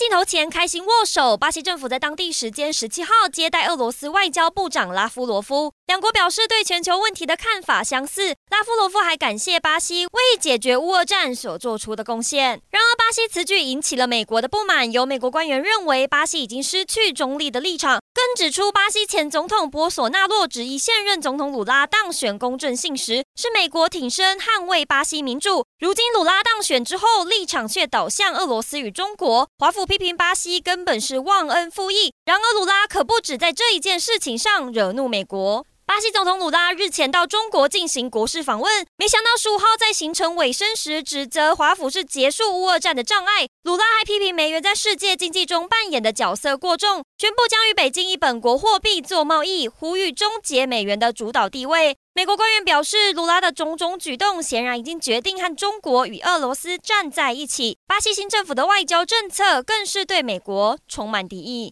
镜头前开心握手，巴西政府在当地时间十七号接待俄罗斯外交部长拉夫罗夫，两国表示对全球问题的看法相似。拉夫罗夫还感谢巴西为解决乌俄战所做出的贡献。然而，巴西此举引起了美国的不满，有美国官员认为巴西已经失去中立的立场，更指出巴西前总统波索纳洛质疑现任总统鲁拉当选公正性时，是美国挺身捍卫巴西民主。如今鲁拉当选之后，立场却倒向俄罗斯与中国。华府批评巴西根本是忘恩负义。然而，鲁拉可不止在这一件事情上惹怒美国。巴西总统鲁拉日前到中国进行国事访问，没想到十五号在行程尾声时，指责华府是结束乌俄战的障碍。鲁拉还批评美元在世界经济中扮演的角色过重，宣布将与北京以本国货币做贸易，呼吁终结美元的主导地位。美国官员表示，卢拉的种种举动显然已经决定和中国与俄罗斯站在一起。巴西新政府的外交政策更是对美国充满敌意。